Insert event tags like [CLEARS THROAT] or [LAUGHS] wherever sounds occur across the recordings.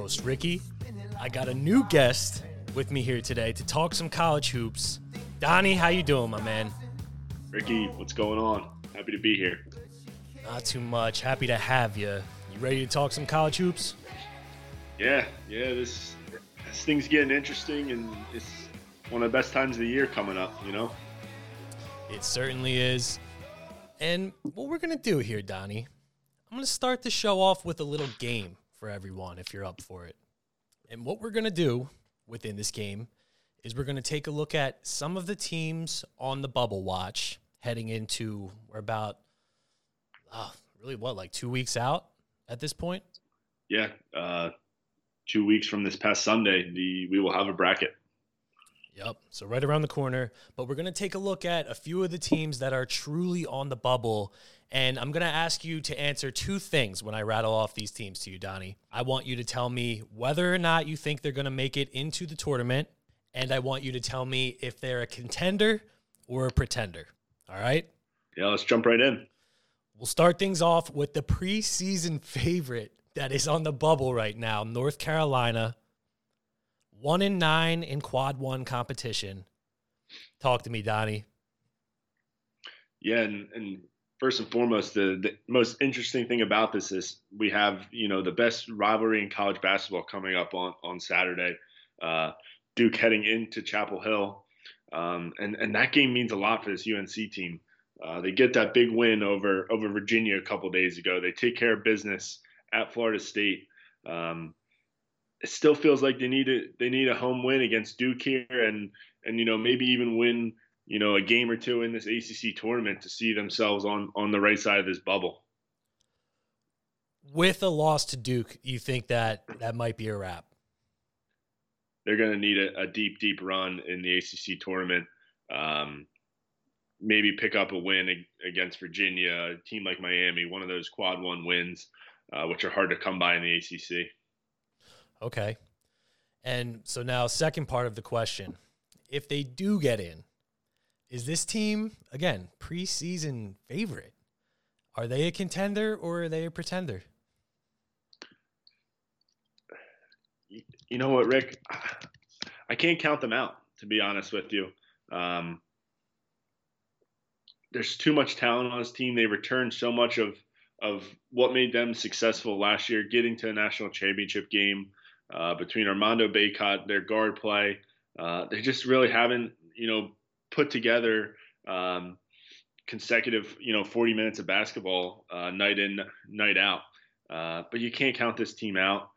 host, Ricky. I got a new guest with me here today to talk some college hoops. Donnie, how you doing, my man? Ricky, what's going on? Happy to be here. Not too much. Happy to have you. You ready to talk some college hoops? Yeah, yeah. This this thing's getting interesting, and it's one of the best times of the year coming up. You know. It certainly is. And what we're gonna do here, Donnie, I'm gonna start the show off with a little game for everyone, if you're up for it. And what we're gonna do within this game is we're gonna take a look at some of the teams on the bubble watch heading into we're about uh, really what like two weeks out at this point. Yeah, uh, two weeks from this past Sunday, the we will have a bracket. Yep. So right around the corner, but we're going to take a look at a few of the teams that are truly on the bubble and I'm going to ask you to answer two things when I rattle off these teams to you, Donnie. I want you to tell me whether or not you think they're going to make it into the tournament, and I want you to tell me if they're a contender or a pretender. All right? Yeah, let's jump right in. We'll start things off with the preseason favorite that is on the bubble right now, North Carolina. One in nine in quad one competition. Talk to me, Donnie. Yeah, and, and first and foremost, the, the most interesting thing about this is we have you know the best rivalry in college basketball coming up on on Saturday. Uh, Duke heading into Chapel Hill, um, and and that game means a lot for this UNC team. Uh, they get that big win over over Virginia a couple days ago. They take care of business at Florida State. Um, it still feels like they need a they need a home win against Duke here, and and you know maybe even win you know a game or two in this ACC tournament to see themselves on on the right side of this bubble. With a loss to Duke, you think that that might be a wrap? They're going to need a, a, deep, deep run in the ACC tournament. Um, maybe pick up a win against Virginia, a team like Miami, one of those quad one wins, uh, which are hard to come by in the ACC. Okay. And so now, second part of the question if they do get in, is this team, again, preseason favorite? Are they a contender or are they a pretender? You know what, Rick? I can't count them out, to be honest with you. Um, there's too much talent on this team. They returned so much of of what made them successful last year, getting to a national championship game uh, between Armando Bacot, their guard play. Uh, they just really haven't, you know, put together um, consecutive, you know, 40 minutes of basketball uh, night in, night out. Uh, but you can't count this team out.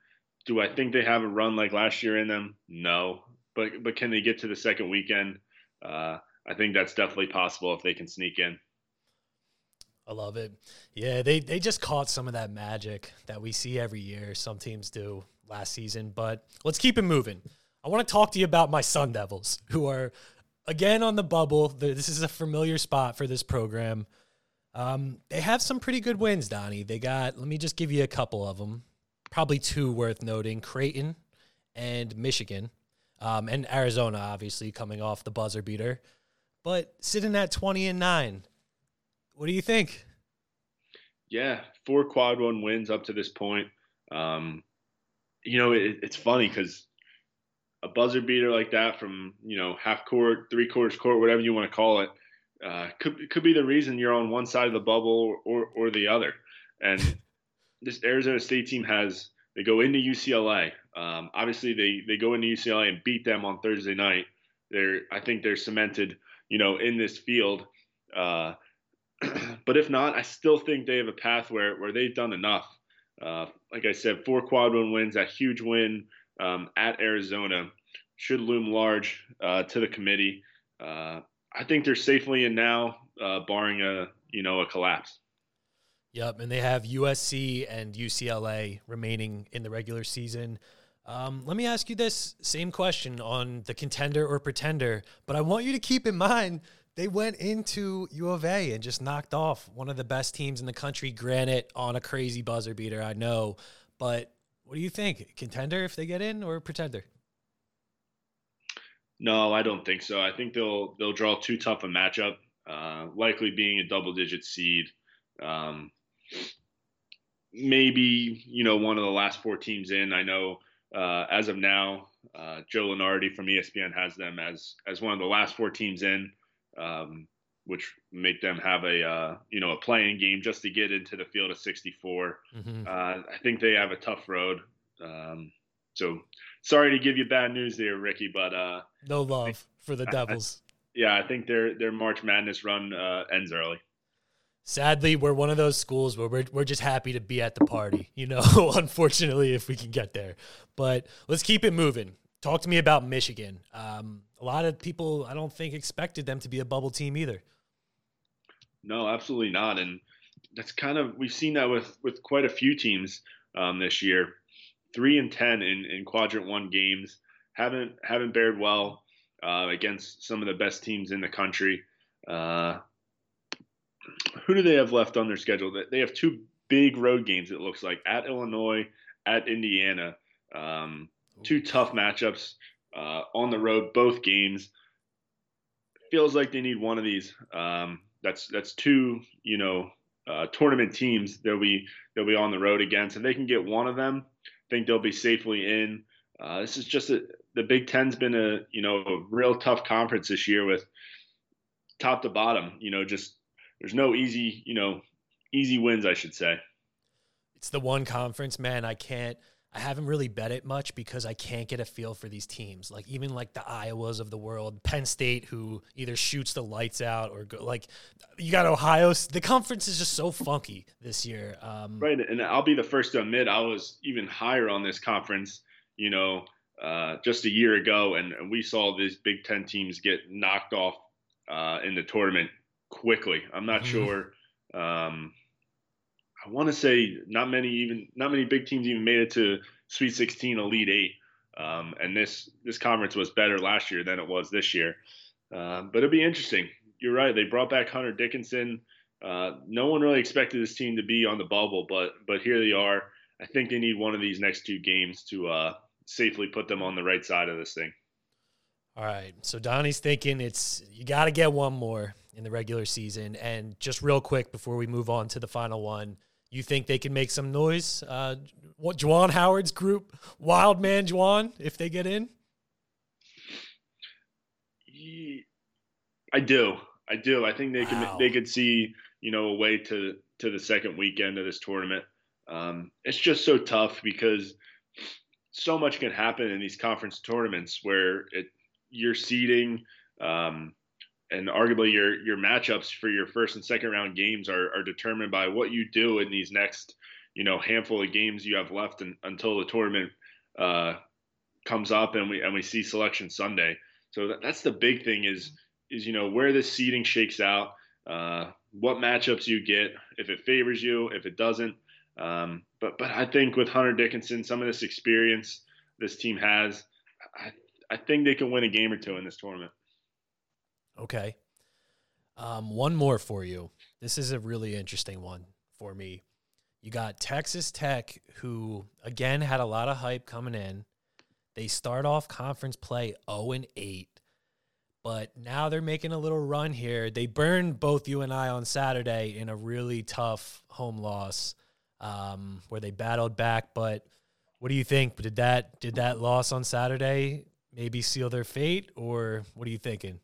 Do I think they have a run like last year in them? No. But but can they get to the second weekend? Uh, I think that's definitely possible if they can sneak in. I love it. Yeah, they they just caught some of that magic that we see every year. Some teams do last season, but let's keep it moving. I want to talk to you about my Sun Devils, who are again on the bubble. This is a familiar spot for this program. Um, they have some pretty good wins, Donnie. They got, let me just give you a couple of them. Probably two worth noting Creighton and Michigan, um, and Arizona, obviously, coming off the buzzer beater. But sitting at 20 and 9, what do you think? Yeah, four quad one wins up to this point. Um, you know, it, it's funny because a buzzer beater like that from you know half court, three quarters court, whatever you want to call it, uh, could could be the reason you're on one side of the bubble or or the other. And [LAUGHS] this Arizona State team has they go into UCLA. Um, obviously, they they go into UCLA and beat them on Thursday night. They're I think they're cemented, you know, in this field. Uh, [CLEARS THROAT] but if not, I still think they have a path where where they've done enough. Uh, like I said, four quad one wins, a huge win um, at Arizona should loom large uh, to the committee. Uh, I think they're safely in now, uh, barring a you know a collapse. Yep, and they have USC and UCLA remaining in the regular season. Um, let me ask you this same question on the contender or pretender, but I want you to keep in mind they went into U of A and just knocked off one of the best teams in the country. Granted, on a crazy buzzer beater, I know, but what do you think? Contender if they get in or pretender? No, I don't think so. I think they'll they'll draw too tough a matchup. Uh, likely being a double digit seed. Um, maybe you know one of the last four teams in. I know uh, as of now, uh, Joe Lunardi from ESPN has them as as one of the last four teams in, um, which make them have a uh, you know a playing game just to get into the field of 64. Mm-hmm. Uh, I think they have a tough road. Um, so sorry to give you bad news there, Ricky, but uh, no love for the Devils. I, yeah, I think their their March Madness run uh, ends early. Sadly, we're one of those schools where we're we're just happy to be at the party, you know. [LAUGHS] unfortunately, if we can get there, but let's keep it moving. Talk to me about Michigan. Um, a lot of people, I don't think, expected them to be a bubble team either. No, absolutely not, and that's kind of we've seen that with with quite a few teams um, this year. Three and ten in, in quadrant one games haven't haven't bared well uh, against some of the best teams in the country. Uh, who do they have left on their schedule? They have two big road games. It looks like at Illinois, at Indiana. Um, two tough matchups uh, on the road, both games. Feels like they need one of these. Um, that's that's two, you know, uh, tournament teams. They'll be they'll be on the road against. If they can get one of them, I think they'll be safely in. Uh, this is just a, the Big Ten's been a you know a real tough conference this year with top to bottom. You know, just there's no easy you know easy wins, I should say. It's the one conference, man. I can't. I haven't really bet it much because I can't get a feel for these teams. Like even like the Iowas of the world, Penn State, who either shoots the lights out or go, like you got Ohio. The conference is just so funky this year. Um, right, and I'll be the first to admit I was even higher on this conference. You know, uh, just a year ago, and, and, we saw these Big Ten teams get knocked off uh, in the tournament quickly. I'm not mm-hmm. sure. Um, I want to say not many even not many big teams even made it to Sweet 16, Elite Eight. Um, and this this conference was better last year than it was this year. Uh, but it'll be interesting. You're right. They brought back Hunter Dickinson. Uh, no one really expected this team to be on the bubble, but but here they are. I think they need one of these next two games to uh, safely put them on the right side of this thing. All right. So Donnie's thinking it's you got to get one more in the regular season. And just real quick before we move on to the final one, you think they can make some noise? Uh, what Juwan Howard's group, Wild Man Juwan, if they get in? I do. I do. I think they can. They could see you know a way to to the second weekend of this tournament. Um, it's just so tough because so much can happen in these conference tournaments where it your seeding um, and arguably your your matchups for your first and second round games are, are determined by what you do in these next you know handful of games you have left in, until the tournament uh, comes up and we and we see selection Sunday. So that, that's the big thing is is you know where this seeding shakes out, uh, what matchups you get, if it favors you, if it doesn't. Um, but but I think with Hunter Dickinson, some of this experience this team has, I I think they can win a game or two in this tournament. Okay. Um, one more for you. This is a really interesting one for me. You got Texas Tech, who again had a lot of hype coming in. They start off conference play 0 and 8, but now they're making a little run here. They burned both you and I on Saturday in a really tough home loss um, where they battled back. But what do you think? Did that did that loss on Saturday maybe seal their fate, or what are you thinking?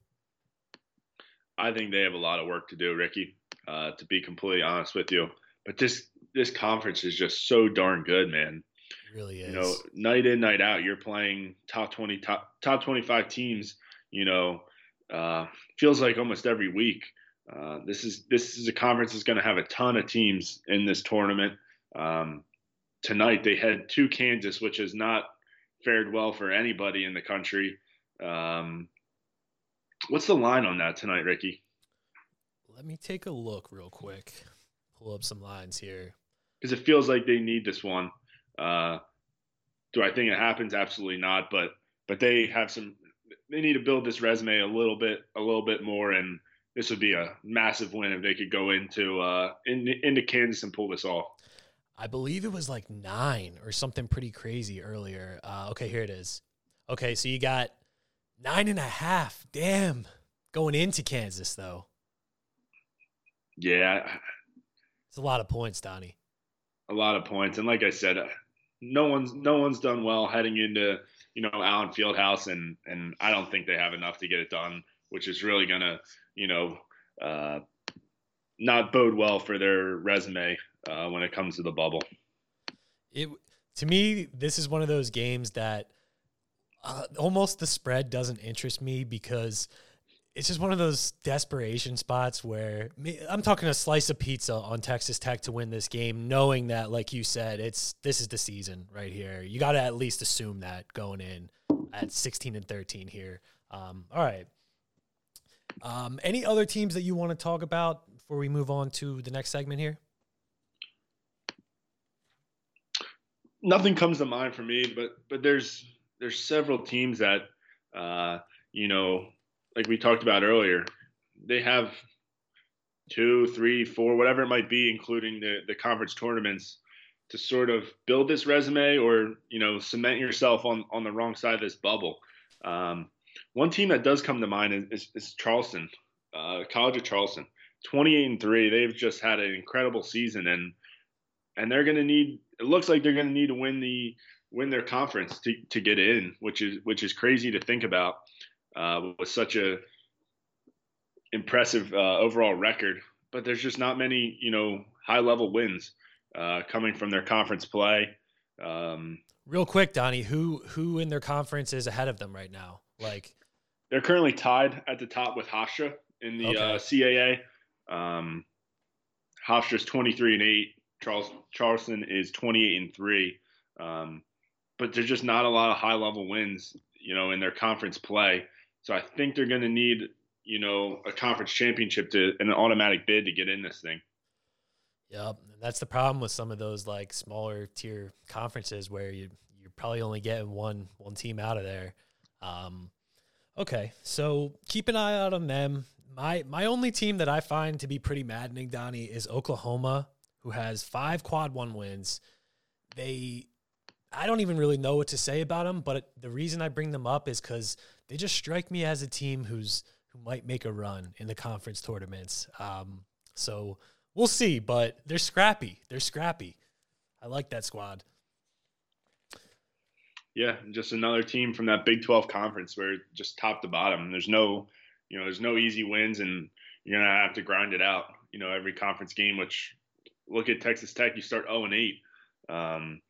I think they have a lot of work to do, Ricky. Uh, to be completely honest with you, but this this conference is just so darn good, man. It really is. You know, night in, night out, you're playing top twenty, top top twenty five teams. You know, uh, feels like almost every week. Uh, this is this is a conference that's going to have a ton of teams in this tournament. Um, tonight they head to Kansas, which has not fared well for anybody in the country. Um, what's the line on that tonight, Ricky? Let me take a look real quick. Pull up some lines here because it feels like they need this one. Uh, do I think it happens? Absolutely not. But but they have some. They need to build this resume a little bit, a little bit more, and this would be a massive win if they could go into uh, in, into Kansas and pull this off. I believe it was like nine or something pretty crazy earlier. Uh, okay, here it is. Okay, so you got nine and a half. Damn, going into Kansas though. Yeah, it's a lot of points, Donnie. a lot of points. And like I said, uh, no one's no one's done well heading into you know Allen Fieldhouse, and and I don't think they have enough to get it done, which is really gonna you know uh, not bode well for their resume uh, when it comes to the bubble. It to me, this is one of those games that uh, almost the spread doesn't interest me because it's just one of those desperation spots where I'm talking a slice of pizza on Texas Tech to win this game, knowing that, like you said, it's this is the season right here. You got to at least assume that going in at 16 and 13 here. Um, all right. Um, any other teams that you want to talk about before we move on to the next segment here? Nothing comes to mind for me, but but there's there's several teams that uh, you know like we talked about earlier, they have two, three, four, whatever it might be, including the the conference tournaments, to sort of build this resume or you know cement yourself on on the wrong side of this bubble. Um, one team that does come to mind is, is, is Charleston, uh, College of Charleston, 28 and three. They've just had an incredible season, and and they're going to need. It looks like they're going to need to win the win their conference to, to get in, which is which is crazy to think about uh, with such a impressive uh, overall record. But there's just not many, you know, high level wins uh, coming from their conference play. Um, Real quick, Donnie, who who in their conference is ahead of them right now? Like they're currently tied at the top with Hofstra in the okay. uh, CAA. Um, Hofstra's 23 and eight. Charles Charleston is 28 and three. Um, but there's just not a lot of high level wins, you know, in their conference play. So I think they're going to need, you know, a conference championship to an automatic bid to get in this thing. Yep, that's the problem with some of those like smaller tier conferences where you you're probably only getting one one team out of there. Um, okay, so keep an eye out on them. My my only team that I find to be pretty maddening, Donnie, is Oklahoma, who has five quad one wins. They I don't even really know what to say about them, but the reason I bring them up is because they just strike me as a team who's who might make a run in the conference tournaments. Um, so we'll see, but they're scrappy. They're scrappy. I like that squad. Yeah, just another team from that Big 12 conference where just top to bottom. There's no, you know, there's no easy wins, and you're gonna have to grind it out. You know, every conference game. Which look at Texas Tech, you start 0 and 8. Um,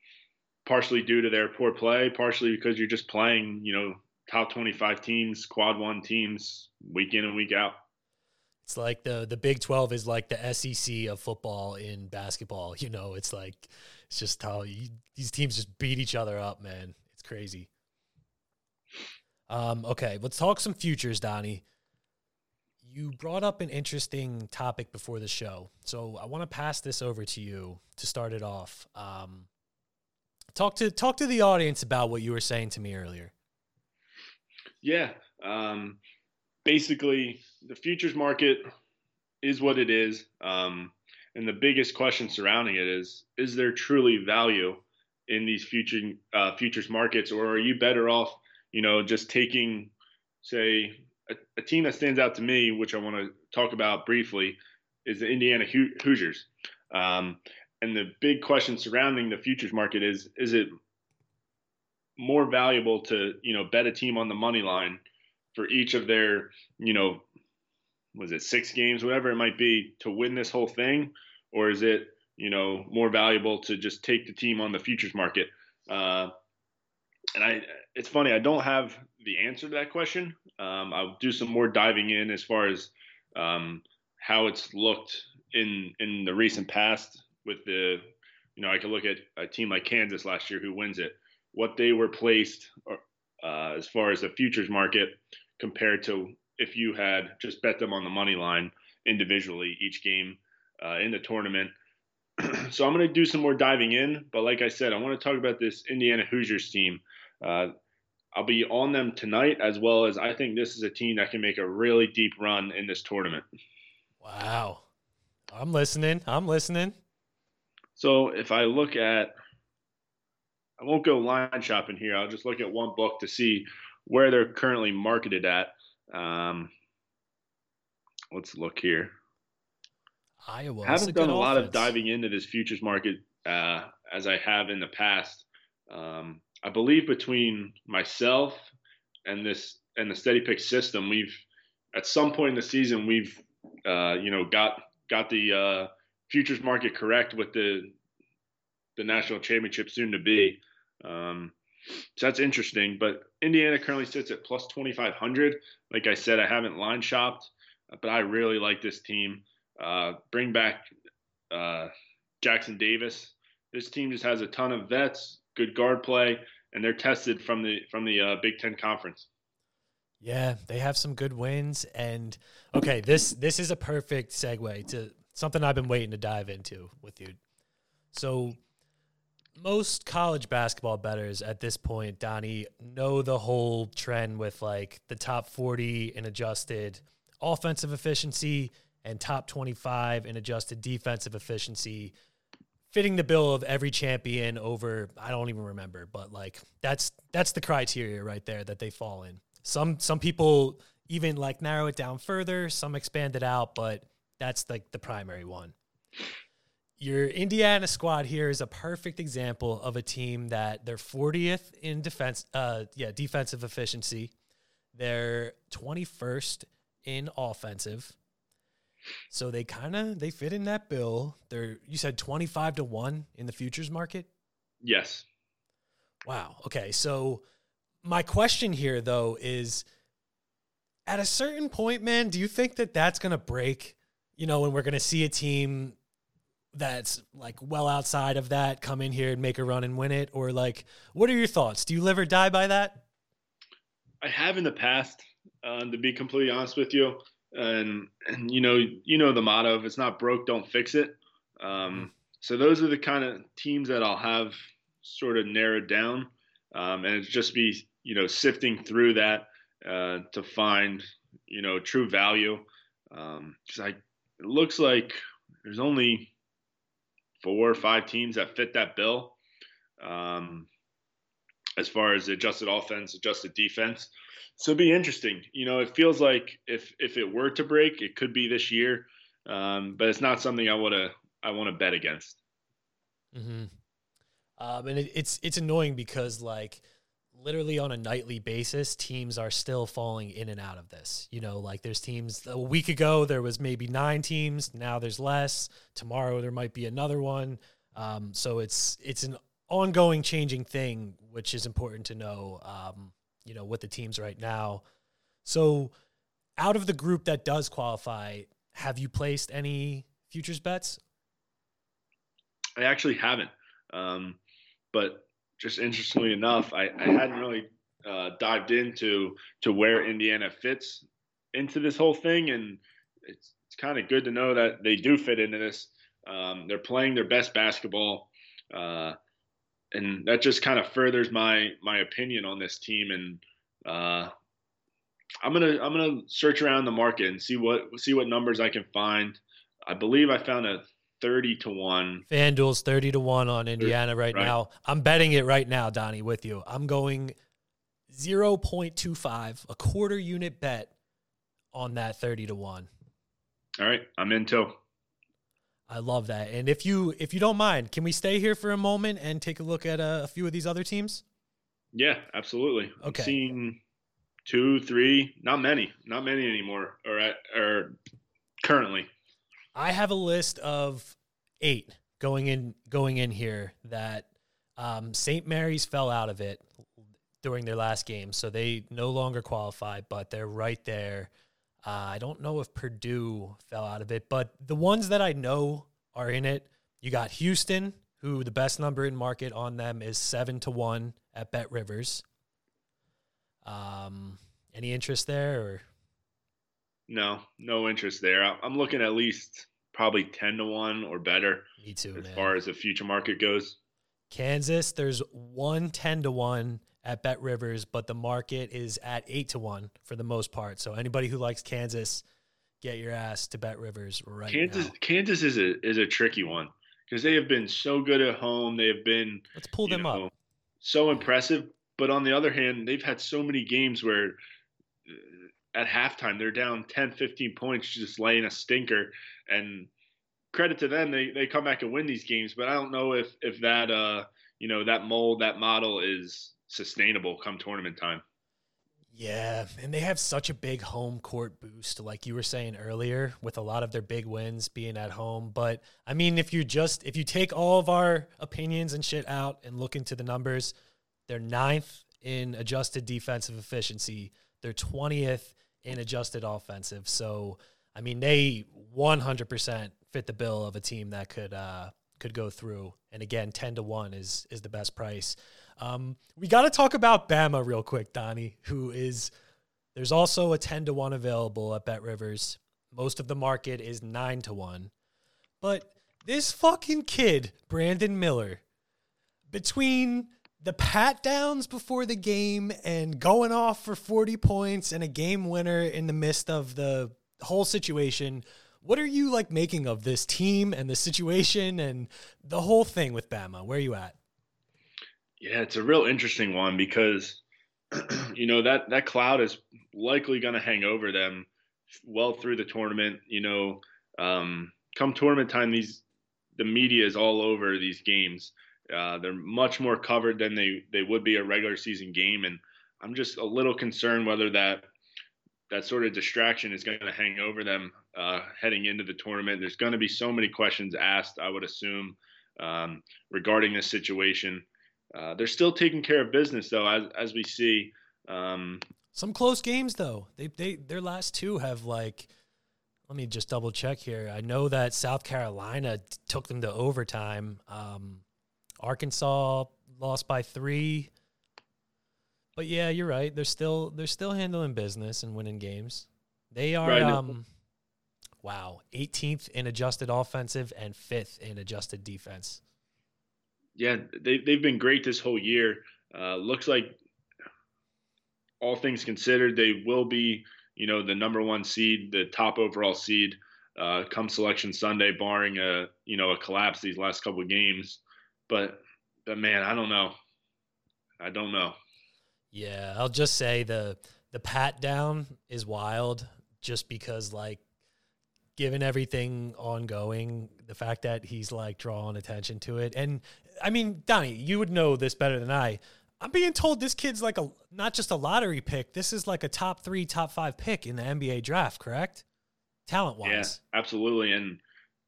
partially due to their poor play, partially because you're just playing, you know, top 25 teams, quad one teams, week in and week out. It's like the the Big 12 is like the SEC of football in basketball. You know, it's like it's just how you, these teams just beat each other up, man. It's crazy. Um, okay, let's talk some futures, Donnie. You brought up an interesting topic before the show, so I want to pass this over to you to start it off. Um, talk to talk to the audience about what you were saying to me earlier. Yeah. Um, basically, the futures market is what it is. Um, and the biggest question surrounding it is is there truly value in these future uh, futures markets or are you better off you know just taking say a, a, team that stands out to me which i want to talk about briefly is the indiana hoosiers um, and the big question surrounding the futures market is is it more valuable to you know bet a team on the money line for each of their you know was it six games whatever it might be to win this whole thing? Or is it you know more valuable to just take the team on the futures market? Uh, and i it's funny i don't have the answer to that question. Um, i'll do some more diving in as far as um, how it's looked in in the recent past with the you know i could look at a team like kansas last year who wins it what they were placed uh, as far as the futures market compared to if you had just bet them on the money line individually each game uh, in the tournament. [CLEARS THROAT] so I'm going to do some more diving in, but like I said, I want to talk about this Indiana Hoosiers team. Uh, I'll be on them tonight, as well as I think this is a team that can make a really deep run in this tournament. Wow. I'm listening. I'm listening. So if I look at I won't go line shopping here. I'll just look at one book to see where they're currently marketed at. Um, let's look here. Iowa. I haven't done a lot of diving into this futures market uh, as I have in the past. Um, I believe between myself and this and the steady pick system, we've at some point in the season we've uh, you know got got the uh, futures market correct with the the national championship soon to be. Um, so that's interesting. But Indiana currently sits at plus 2,500. Like I said, I haven't line shopped, but I really like this team. Uh, bring back uh, Jackson Davis. This team just has a ton of vets, good guard play, and they're tested from the from the uh, Big Ten Conference. Yeah, they have some good wins, and okay, this this is a perfect segue to something I've been waiting to dive into with you. So most college basketball bettors at this point, Donnie, know the whole trend with like the top 40 in adjusted offensive efficiency and top 25 in adjusted defensive efficiency, fitting the bill of every champion over I don't even remember, but like that's that's the criteria right there that they fall in. Some some people even like narrow it down further, some expand it out, but that's like the primary one your Indiana squad here is a perfect example of a team that they're 40th in defense, uh, yeah, defensive efficiency. They're 21st in offensive. So they kind of they fit in that bill. They're you said 25 to 1 in the futures market? Yes. Wow. Okay. So my question here though is at a certain point, man, do you think that that's going to break, you know, when we're going to see a team that's like well outside of that come in here and make a run and win it or like what are your thoughts? Do you live or die by that? I have in the past uh, to be completely honest with you and and you know you know the motto if it's not broke don't fix it. Um, mm-hmm. so those are the kind of teams that i'll have sort of narrowed down um, and it's just be you know sifting through that uh, to find you know true value because um, I it looks like there's only four or five teams that fit that bill. Um, as far as adjusted offense, adjusted defense. So it'd be interesting. You know, it feels like if if it were to break, it could be this year, um, but it's not something I want to I want to bet against. Mm-hmm. Um, and it, it's it's annoying because like literally on a nightly basis, teams are still falling in and out of this. You know, like there's teams a week ago there was maybe nine teams, now there's less. Tomorrow there might be another one. Um, so it's it's an ongoing changing thing, which is important to know. Um, you know, with the teams right now. So, out of the group that does qualify, have you placed any futures bets? I actually haven't, um, but just interestingly enough, I, I hadn't really uh, dived into to where Indiana fits into this whole thing, and it's it's kind of good to know that they do fit into this. Um, they're playing their best basketball, uh, and that just kind of furthers my my opinion on this team. And uh, I'm gonna I'm gonna search around the market and see what see what numbers I can find. I believe I found a 30 to 1. FanDuel's 30 to 1 on Indiana right, right, now. I'm betting it right now, Donnie, with you. I'm going 0.25, a quarter unit bet on that 30 to 1. All right, I'm into. I love that. And if you if you don't mind, can we stay here for a moment and take a look at a, a few of these other teams? Yeah, absolutely. Okay. I'm seeing two, three, not many, not many anymore, or at, or currently. I have a list of eight going in going in here that um, St. Mary's fell out of it during their last game, so they no longer qualify, but they're right there. Uh, I don't know if Purdue fell out of it, but the ones that I know are in it. You got Houston, who the best number in market on them is seven to one at Bet Rivers. Um, any interest there or? No, no interest there. I'm looking at least probably 10 to 1 or better. Me too, as man. far as the future market goes. Kansas, there's one 10 to 1 at Bet Rivers, but the market is at 8 to 1 for the most part. So anybody who likes Kansas, get your ass to Bet Rivers right Kansas now. Kansas is a is a tricky one because they have been so good at home. They have been Let's pull them know, up. So impressive, but on the other hand, they've had so many games where at halftime they're down 10 15 points just laying a stinker and credit to them, they they come back and win these games. But I don't know if if that uh you know that mold that model is sustainable come tournament time. Yeah, and they have such a big home court boost, like you were saying earlier, with a lot of their big wins being at home. But I mean, if you just if you take all of our opinions and shit out and look into the numbers, they're ninth in adjusted defensive efficiency. They're twentieth in adjusted offensive. So I mean, they one hundred percent fit the bill of a team that could uh, could go through. And again, ten to one is is the best price. Um, we got to talk about Bama real quick, Donnie, who is there's also a 10 to 1 available at Bet Rivers. Most of the market is 9 to 1. But this fucking kid, Brandon Miller, between the pat downs before the game and going off for 40 points and a game winner in the midst of the whole situation, what are you like making of this team and the situation and the whole thing with Bama? Where are you at? Yeah, it's a real interesting one because [CLEARS THROAT] you know that that cloud is likely going to hang over them well through the tournament. You know, um, come tournament time, these the media is all over these games. Uh, they're much more covered than they they would be a regular season game, and I'm just a little concerned whether that that sort of distraction is going to hang over them uh, heading into the tournament. There's going to be so many questions asked, I would assume, um, regarding this situation. Uh, they're still taking care of business though, as as we see. Um, Some close games though. They they their last two have like. Let me just double check here. I know that South Carolina t- took them to overtime. Um, Arkansas lost by three. But yeah, you're right. They're still they're still handling business and winning games. They are right. um wow, 18th in adjusted offensive and 5th in adjusted defense yeah, they they've been great this whole year. Uh, looks like all things considered, they will be you know the number one seed, the top overall seed, uh, come Selection Sunday, barring a you know a collapse these last couple of games. But but man, I don't know. I don't know. Yeah, I'll just say the the pat down is wild, just because like given everything ongoing, the fact that he's like drawing attention to it, and I mean, Donnie, you would know this better than I. I'm being told this kid's like a not just a lottery pick. This is like a top three, top five pick in the NBA draft, correct? Talent wise. Yeah, absolutely. And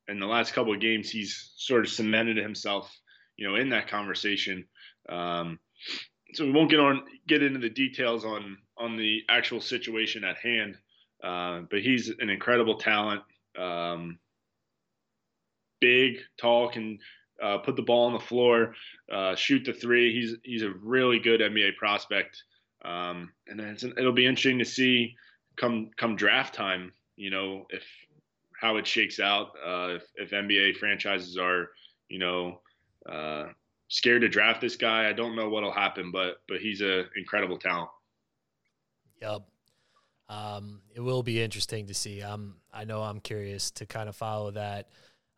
in the last couple of games, he's sort of cemented himself, you know, in that conversation. Um, so we won't get on get into the details on on the actual situation at hand. Uh, but he's an incredible talent. Um, big, tall, can uh, put the ball on the floor, uh, shoot the three. He's he's a really good NBA prospect, um, and it'll be interesting to see come come draft time. You know if how it shakes out. Uh, if, if NBA franchises are you know uh, scared to draft this guy, I don't know what'll happen, but but he's an incredible talent. Yep. Um, it will be interesting to see. Um, I know I'm curious to kind of follow that.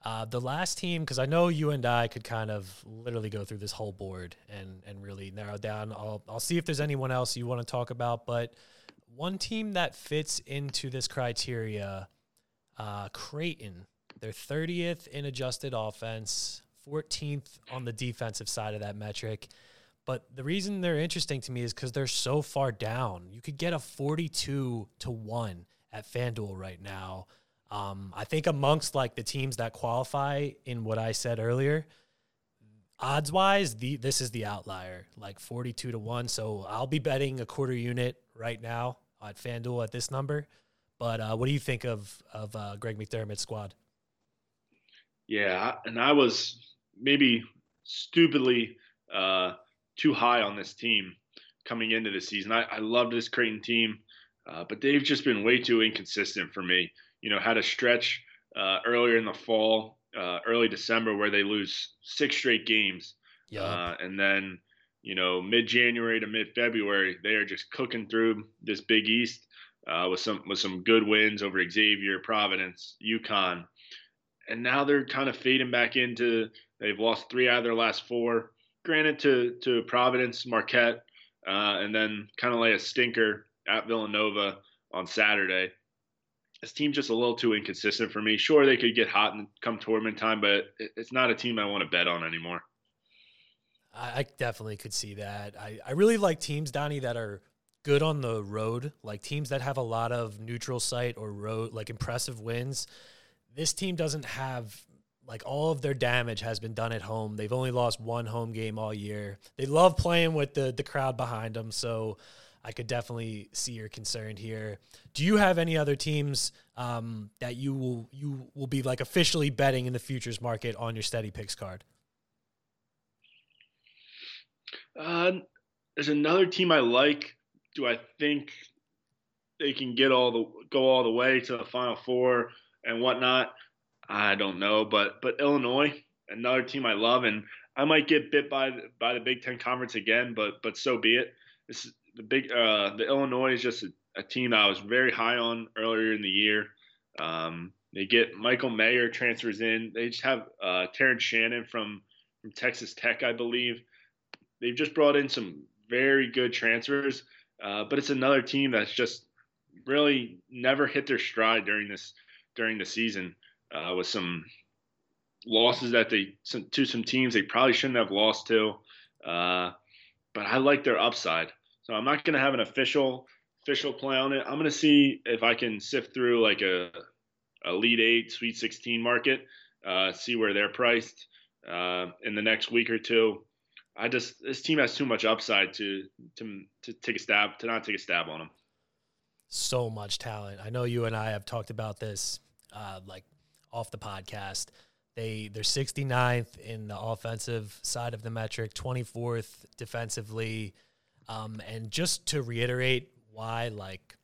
Uh, the last team, because I know you and I could kind of literally go through this whole board and and really narrow down. I'll I'll see if there's anyone else you want to talk about, but one team that fits into this criteria, uh, Creighton. They're 30th in adjusted offense, 14th on the defensive side of that metric. But the reason they're interesting to me is because they're so far down. You could get a 42 to 1 at FanDuel right now. Um, I think amongst like the teams that qualify in what I said earlier, odds wise, the this is the outlier, like 42 to 1. So I'll be betting a quarter unit right now at FanDuel at this number. But uh, what do you think of of uh, Greg McDermott's squad? Yeah, and I was maybe stupidly uh, too high on this team coming into the season. I, I love this Creighton team, uh, but they've just been way too inconsistent for me you know, had a stretch uh, earlier in the fall, uh, early December, where they lose six straight games. Yeah. Uh, and then, you know, mid January to mid February, they are just cooking through this Big East uh, with some with some good wins over Xavier, Providence, UConn, and now they're kind of fading back into. They've lost three out of their last four. Granted, to to Providence, Marquette, uh, and then kind of lay a stinker at Villanova on Saturday this team's just a little too inconsistent for me. Sure, they could get hot and come tournament time, but it's not a team I want to bet on anymore. I definitely could see that. I, I really like teams, Donnie, that are good on the road, like teams that have a lot of neutral site or road, like impressive wins. This team doesn't have like all of their damage has been done at home. They've only lost one home game all year. They love playing with the the crowd behind them, so I could definitely see your concern here. Do you have any other teams um, that you will you will be like officially betting in the futures market on your steady picks card? Uh, there's another team I like. Do I think they can get all the go all the way to the Final Four and whatnot? I don't know, but but Illinois, another team I love, and I might get bit by by the Big Ten Conference again, but but so be it. This is the big uh, the Illinois is just a, a, team I was very high on earlier in the year. Um, they get Michael Mayer transfers in. They just have uh, Terrence Shannon from from Texas Tech, I believe. They've just brought in some very good transfers, uh, but it's another team that's just really never hit their stride during this during the season uh, with some losses that they to some teams they probably shouldn't have lost to. Uh, but I like their upside, so I'm not going to have an official official play on it. I'm going to see if I can sift through like a Elite Eight, Sweet 16 market, uh, see where they're priced uh, in the next week or two. I just this team has too much upside to to to take a stab to not take a stab on them. So much talent. I know you and I have talked about this uh, like off the podcast. They they're 69th in the offensive side of the metric, 24th defensively. Um, and just to reiterate why like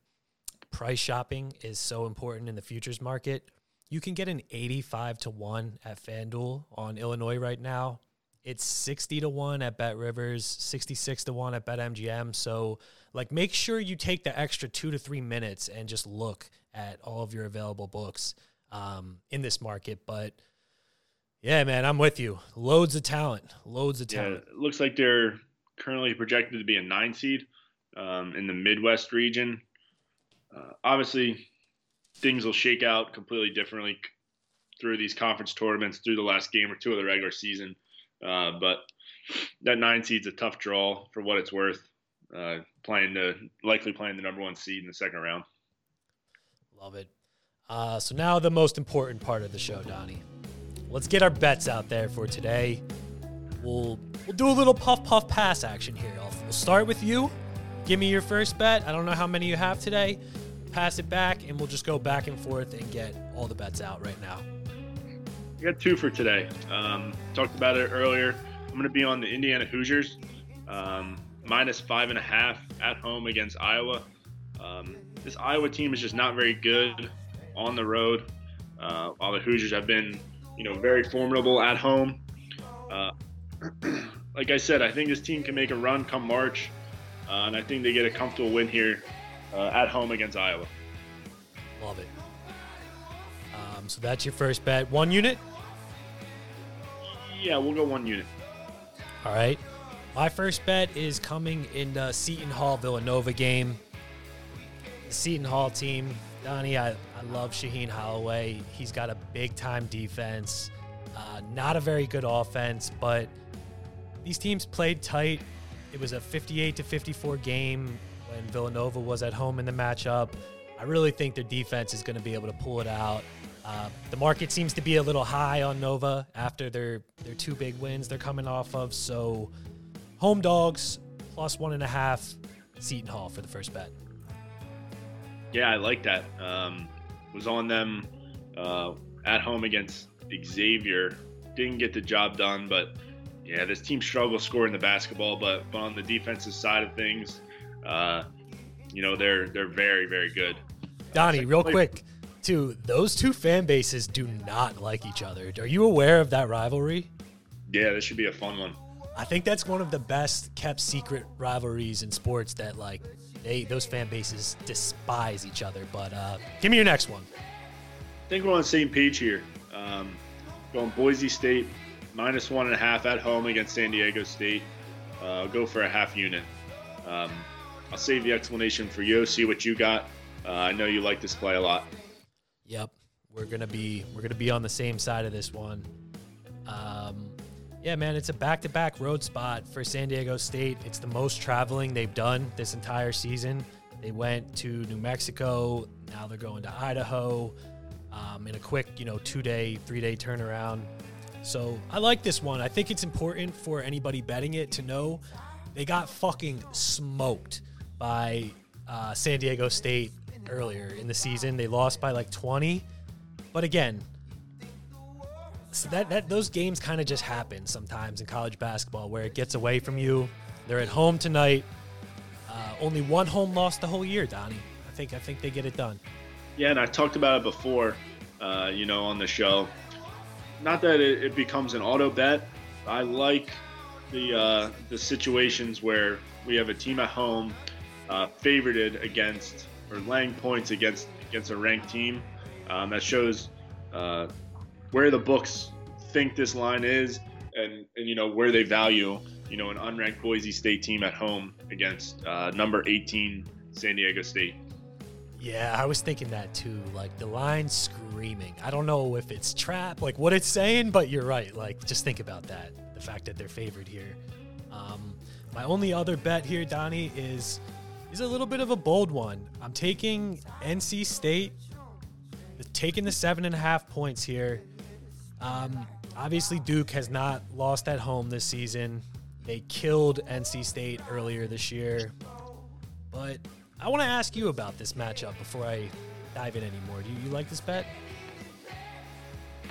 price shopping is so important in the futures market, you can get an 85 to 1 at FanDuel on Illinois right now. It's 60 to 1 at Bet Rivers, 66 to 1 at Bet MGM. So, like, make sure you take the extra two to three minutes and just look at all of your available books um, in this market. But yeah, man, I'm with you. Loads of talent. Loads of talent. Yeah, it looks like they're currently projected to be a nine seed um, in the Midwest region. Uh, obviously, things will shake out completely differently through these conference tournaments, through the last game or two of the regular season. Uh, but that nine seed's a tough draw for what it's worth. Uh, playing the likely playing the number one seed in the second round. Love it. Uh, so now the most important part of the show, Donnie. Let's get our bets out there for today. We'll we'll do a little puff puff pass action here. I'll, we'll start with you. Give me your first bet. I don't know how many you have today. Pass it back, and we'll just go back and forth and get all the bets out right now. I got two for today. Um, talked about it earlier. I'm going to be on the Indiana Hoosiers, um, minus five and a half at home against Iowa. Um, this Iowa team is just not very good on the road. Uh, while the Hoosiers have been, you know, very formidable at home. Uh, [CLEARS THROAT] like I said, I think this team can make a run come March, uh, and I think they get a comfortable win here uh, at home against Iowa. Love it. Um, so that's your first bet. One unit? Yeah, we'll go one unit. All right. My first bet is coming in the Seton Hall Villanova game. The Seton Hall team Donnie, I, I love Shaheen Holloway. He's got a big time defense, uh, not a very good offense, but these teams played tight. It was a 58 to 54 game when Villanova was at home in the matchup. I really think their defense is going to be able to pull it out. Uh, the market seems to be a little high on Nova after their their two big wins they're coming off of. So, home dogs plus one and a half, Seton Hall for the first bet. Yeah, I like that. Um, was on them uh, at home against Xavier. Didn't get the job done, but yeah, this team struggles scoring the basketball. But, but on the defensive side of things, uh, you know they're they're very very good. Donnie, real quick, too. Those two fan bases do not like each other. Are you aware of that rivalry? Yeah, this should be a fun one. I think that's one of the best kept secret rivalries in sports that like they those fan bases despise each other. But uh, give me your next one. I think we're on the same page here. Um, going Boise State minus one and a half at home against San Diego State. Uh, I'll go for a half unit. Um, I'll save the explanation for you. See what you got. Uh, I know you like this play a lot. Yep, we're gonna be we're gonna be on the same side of this one. Um, yeah, man, it's a back-to-back road spot for San Diego State. It's the most traveling they've done this entire season. They went to New Mexico. Now they're going to Idaho um, in a quick, you know, two-day, three-day turnaround. So I like this one. I think it's important for anybody betting it to know they got fucking smoked by uh, San Diego State earlier in the season. They lost by like 20. But again, so that, that those games kind of just happen sometimes in college basketball where it gets away from you. They're at home tonight. Uh, only one home loss the whole year, Donnie. I think I think they get it done. Yeah, and I talked about it before, uh, you know, on the show. Not that it, it becomes an auto bet. I like the uh, the situations where we have a team at home uh, favorited against or laying points against against a ranked team. Um, that shows uh, where the books think this line is, and and you know where they value you know an unranked Boise State team at home against uh, number 18 San Diego State. Yeah, I was thinking that too. Like the line screaming. I don't know if it's trap, like what it's saying, but you're right. Like just think about that. The fact that they're favored here. Um, my only other bet here, Donnie, is is a little bit of a bold one. I'm taking NC State, taking the seven and a half points here. Um, obviously, Duke has not lost at home this season. They killed NC State earlier this year. But I want to ask you about this matchup before I dive in anymore. Do you like this bet?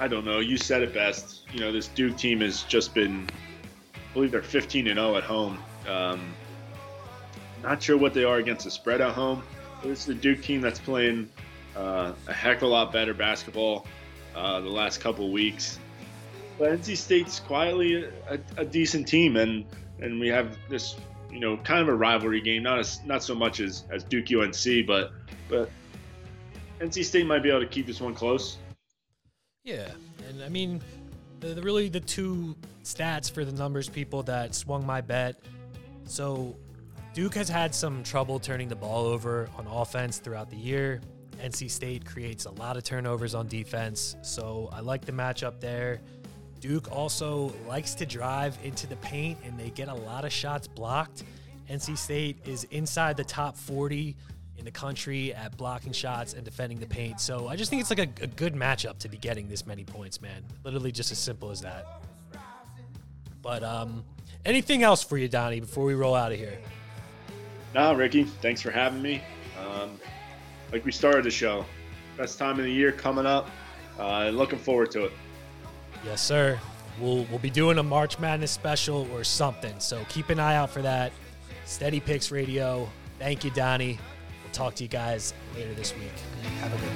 I don't know. You said it best. You know, this Duke team has just been, I believe they're 15 and 0 at home. Um, not sure what they are against the spread at home. But it's the Duke team that's playing uh, a heck of a lot better basketball uh, the last couple weeks. But NC State's quietly a, a, decent team, and and we have this you know kind of a rivalry game, not as not so much as as Duke UNC, but but NC State might be able to keep this one close. Yeah, and I mean, the, the really the two stats for the numbers people that swung my bet. So Duke has had some trouble turning the ball over on offense throughout the year. NC State creates a lot of turnovers on defense, so I like the matchup there. Duke also likes to drive into the paint and they get a lot of shots blocked. NC State is inside the top 40 in the country at blocking shots and defending the paint. So I just think it's like a, a good matchup to be getting this many points, man. Literally just as simple as that. But um, anything else for you, Donnie, before we roll out of here? No, Ricky, thanks for having me. Um, like we started the show, best time of the year coming up. Uh, looking forward to it. Yes, sir. We'll we'll be doing a March Madness special or something. So keep an eye out for that. Steady Picks Radio. Thank you, Donnie. We'll talk to you guys later this week. Have a good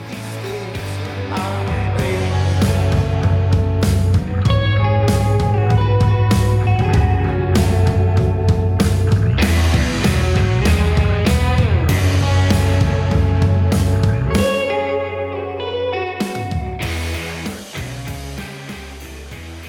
one.